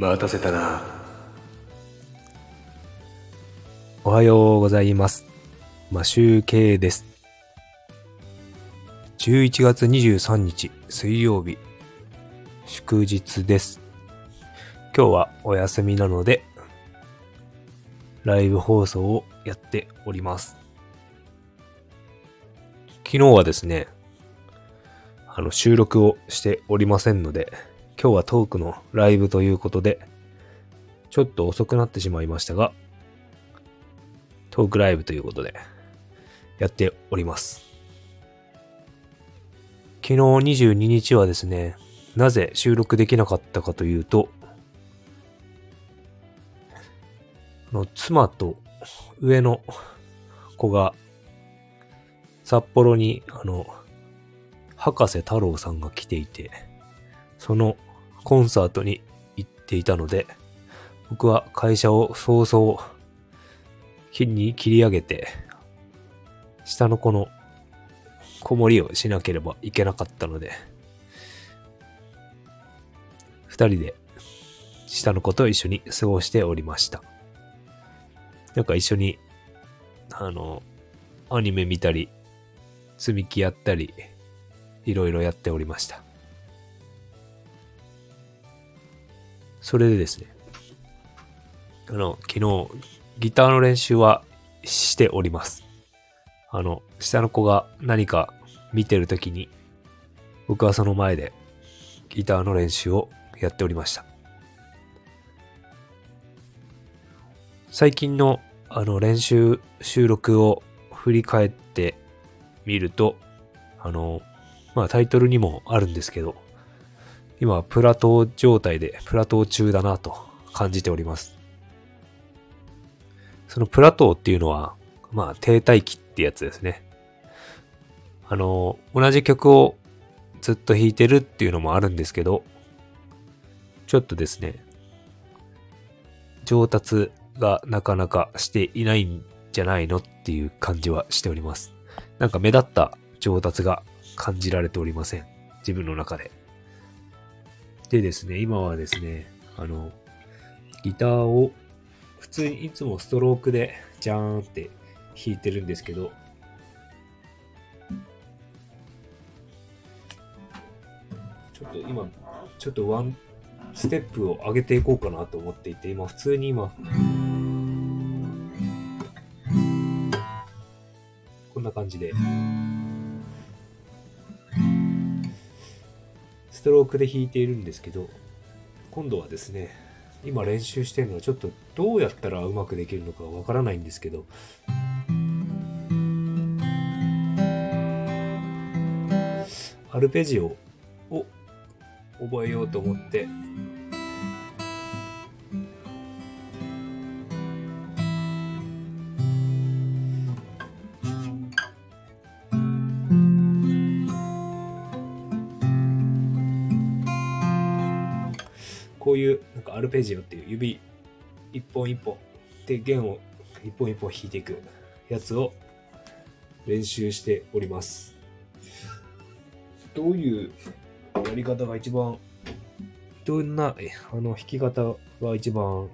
待たせたな。おはようございます。マシューケイです。11月23日水曜日、祝日です。今日はお休みなので、ライブ放送をやっております。昨日はですね、あの収録をしておりませんので、今日はトークのライブということで、ちょっと遅くなってしまいましたが、トークライブということで、やっております。昨日22日はですね、なぜ収録できなかったかというと、あの妻と上の子が札幌にあの博士太郎さんが来ていて、そのコンサートに行っていたので、僕は会社を早々切に切り上げて、下の子の子守りをしなければいけなかったので、二人で下の子と一緒に過ごしておりました。なんか一緒に、あの、アニメ見たり、積み木やったり、いろいろやっておりました。それでですね、あの、昨日、ギターの練習はしております。あの、下の子が何か見てるときに、僕はその前でギターの練習をやっておりました。最近のあの練習収録を振り返ってみると、あの、まあタイトルにもあるんですけど、今はプラトー状態でプラトー中だなと感じております。そのプラトーっていうのは、まあ停滞期ってやつですね。あの、同じ曲をずっと弾いてるっていうのもあるんですけど、ちょっとですね、上達がなかなかしていないんじゃないのっていう感じはしております。なんか目立った上達が感じられておりません。自分の中で。でですね、今はですね、あの、ギターを普通にいつもストロークでジャーンって弾いてるんですけど、ちょっと今、ちょっとワンステップを上げていこうかなと思っていて、今普通に今、こんな感じで、ストロークで弾いているんですけど、今度はですね、今練習してるのはちょっとどうやったらうまくできるのかわからないんですけど、アルペジオを覚えようと思って、こういうなんかアルペジオっていう指一本一本で弦を一本一本弾いていくやつを練習しております。どういうやり方が一番、どんなあの弾き方が一番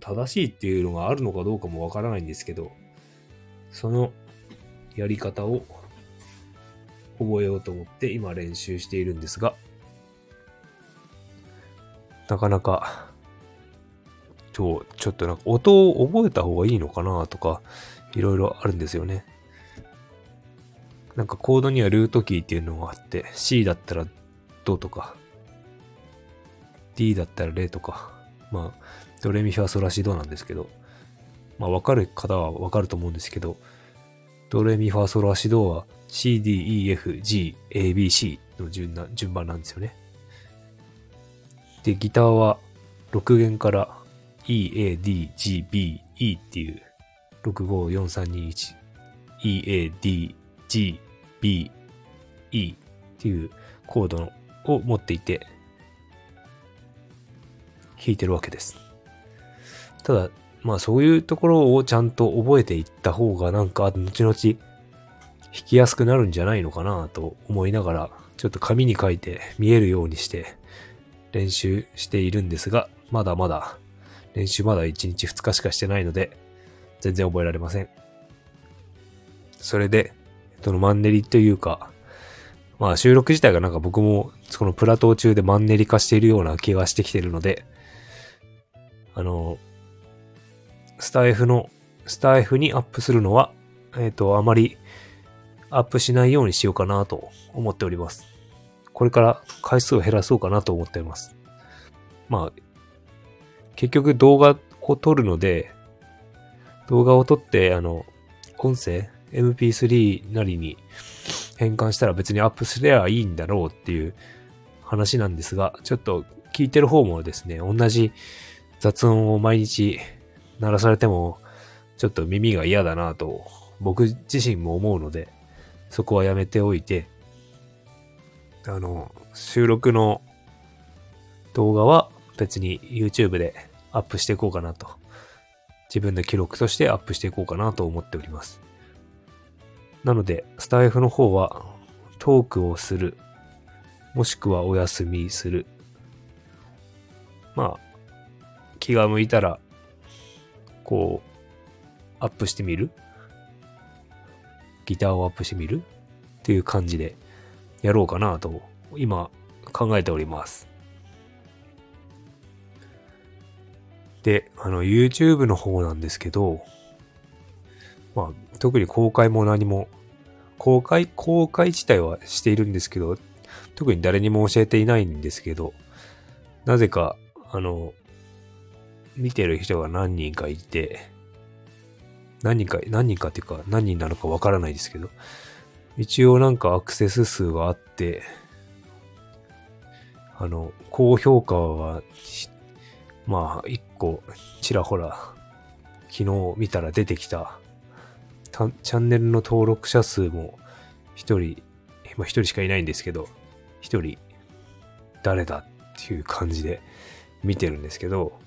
正しいっていうのがあるのかどうかもわからないんですけど、そのやり方を覚えようと思って今練習しているんですが、なかなか、ちょ、ちょっとなんか音を覚えた方がいいのかなとか、いろいろあるんですよね。なんかコードにはルートキーっていうのがあって、C だったらドとか、D だったらレとか、まあ、ドレミファソラシドなんですけど、まあわかる方はわかると思うんですけど、ドレミファソラシドは C, D, E, F, G, A, B, C の順な順番なんですよね。で、ギターは6弦から E, A, D, G, B, E っていう654321 E, A, D, G, B, E っていうコードを持っていて弾いてるわけです。ただ、まあそういうところをちゃんと覚えていった方がなんか後々弾きやすくなるんじゃないのかなと思いながらちょっと紙に書いて見えるようにして練習しているんですが、まだまだ、練習まだ1日2日しかしてないので、全然覚えられません。それで、そのマンネリというか、まあ収録自体がなんか僕もそのプラトー中でマンネリ化しているような気がしてきてるので、あの、スタイフの、スタイフにアップするのは、えっ、ー、と、あまりアップしないようにしようかなと思っております。これから回数を減らそうかなと思っています。まあ、結局動画を撮るので、動画を撮って、あの、音声、MP3 なりに変換したら別にアップすればいいんだろうっていう話なんですが、ちょっと聞いてる方もですね、同じ雑音を毎日鳴らされても、ちょっと耳が嫌だなと、僕自身も思うので、そこはやめておいて、あの、収録の動画は別に YouTube でアップしていこうかなと。自分の記録としてアップしていこうかなと思っております。なので、スタイフの方はトークをする、もしくはお休みする。まあ、気が向いたら、こう、アップしてみるギターをアップしてみるっていう感じでやろうかなと、今考えております。で、あの、YouTube の方なんですけど、まあ、特に公開も何も、公開、公開自体はしているんですけど、特に誰にも教えていないんですけど、なぜか、あの、見てる人が何人かいて、何人か、何人かっていうか何人なのかわからないですけど、一応なんかアクセス数があって、あの、高評価はまあ、一個、ちらほら、昨日見たら出てきた、チャンネルの登録者数も一人、今一人しかいないんですけど、一人、誰だっていう感じで見てるんですけど、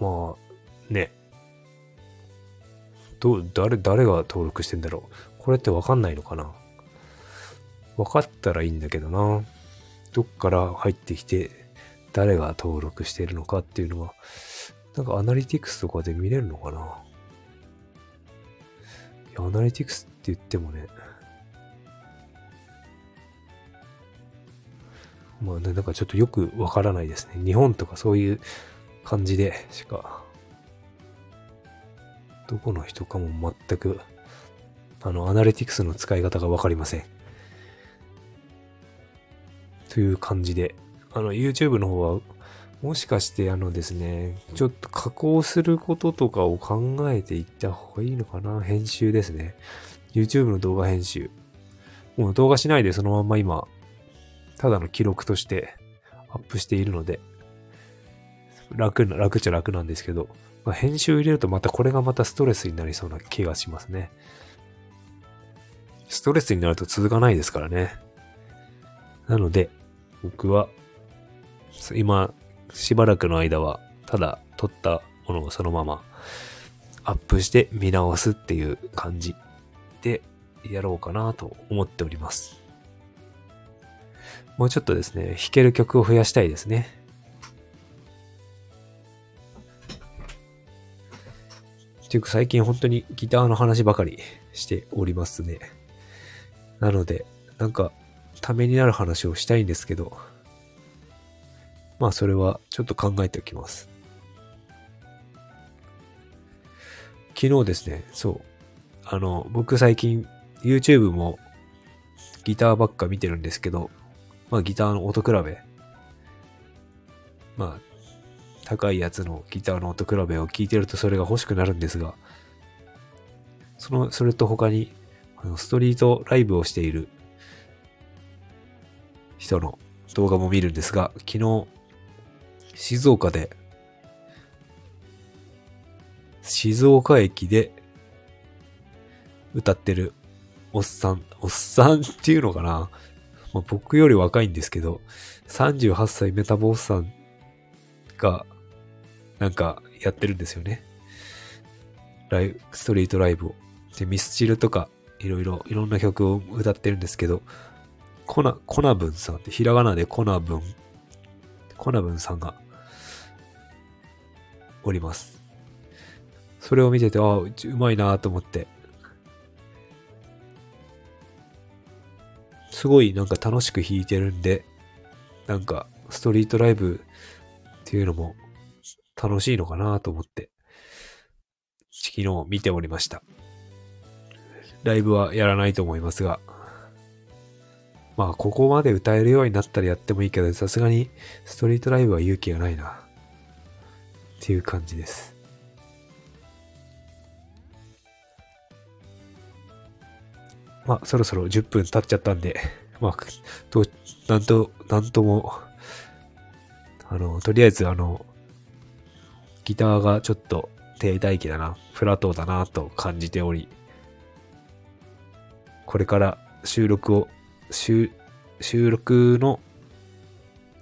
まあ、ね、ど、誰、誰が登録してんだろう。これってわかんないのかな？わかったらいいんだけどな。どっから入ってきて、誰が登録してるのかっていうのは、なんかアナリティクスとかで見れるのかな？いや、アナリティクスって言ってもね、まあね、なんかちょっとよくわからないですね。日本とかそういう感じでしか、どこの人かも全く、あの、アナリティクスの使い方がわかりません。という感じで、あの、YouTube の方は、もしかしてあのですね、ちょっと加工することとかを考えていった方がいいのかな？編集ですね。YouTube の動画編集。もう動画しないでそのまんま今、ただの記録としてアップしているので、楽な、楽っちゃ楽なんですけど、まあ、編集入れるとまたこれがまたストレスになりそうな気がしますね。ストレスになると続かないですからね。なので、僕は今、しばらくの間は、ただ撮ったものをそのままアップして見直すっていう感じでやろうかなと思っております。もうちょっとですね、弾ける曲を増やしたいですね。っていうか最近本当にギターの話ばかりしておりますね。なので、なんか、ためになる話をしたいんですけど、まあそれはちょっと考えておきます。昨日ですね、そう。あの、僕最近 YouTube もギターばっか見てるんですけど、まあギターの音比べ。まあ、高いやつのギターの音比べを聞いてるとそれが欲しくなるんですが、その、それと他に、ストリートライブをしている人の動画も見るんですが、昨日静岡で、静岡駅で歌ってるおっさん、おっさんっていうのかな、まあ、僕より若いんですけど、38歳メタボおっさんが、なんかやってるんですよね。ライブ、ストリートライブを。で、ミスチルとか、いろいろ、いろんな曲を歌ってるんですけど、コナ、コナブンさんって、ひらがなでコナブンコナブンさんがおります。それを見てて、ああ、うまいなと思って、すごいなんか楽しく弾いてるんで、なんかストリートライブっていうのも楽しいのかなと思って、昨日見ておりました。ライブはやらないと思いますが、まあここまで歌えるようになったらやってもいいけど、さすがにストリートライブは勇気がないな。っていう感じです。まあそろそろ10分経っちゃったんで、まあ、と、なんと、なんとも、あの、とりあえずあの、ギターがちょっと低帯期だな、フラットだなと感じており、これから収録を、収収録の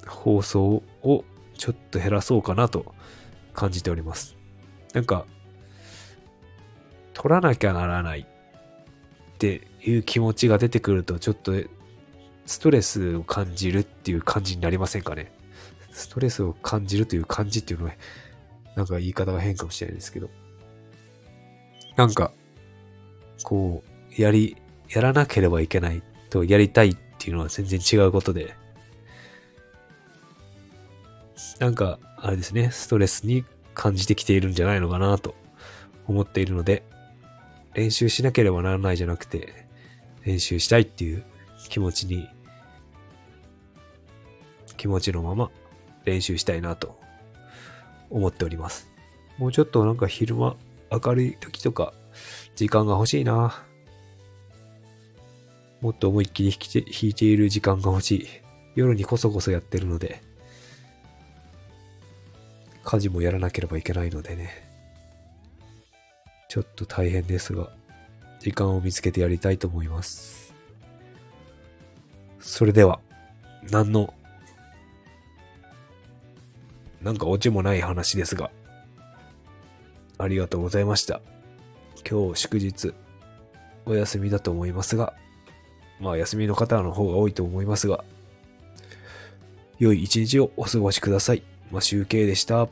放送をちょっと減らそうかなと感じております。なんか、撮らなきゃならないっていう気持ちが出てくると、ちょっとストレスを感じるっていう感じになりませんかね？ストレスを感じるという感じっていうのは、なんか言い方が変かもしれないですけど。なんか、こう、やり、やらなければいけないとやりたいっていうのは全然違うことで、なんか、あれですね、ストレスに感じてきているんじゃないのかなと思っているので、練習しなければならないじゃなくて、練習したいっていう気持ちに、気持ちのまま練習したいなと思っております。もうちょっとなんか昼間明るい時とか時間が欲しいな。もっと思いっきり弾いて弾いている時間が欲しい。夜にこそこそやってるので、家事もやらなければいけないのでね。ちょっと大変ですが、時間を見つけてやりたいと思います。それでは、何の、なんかオチもない話ですが、ありがとうございました。今日祝日、お休みだと思いますが、まあ休みの方の方が多いと思いますが、良い一日をお過ごしください。まあ、集計でした。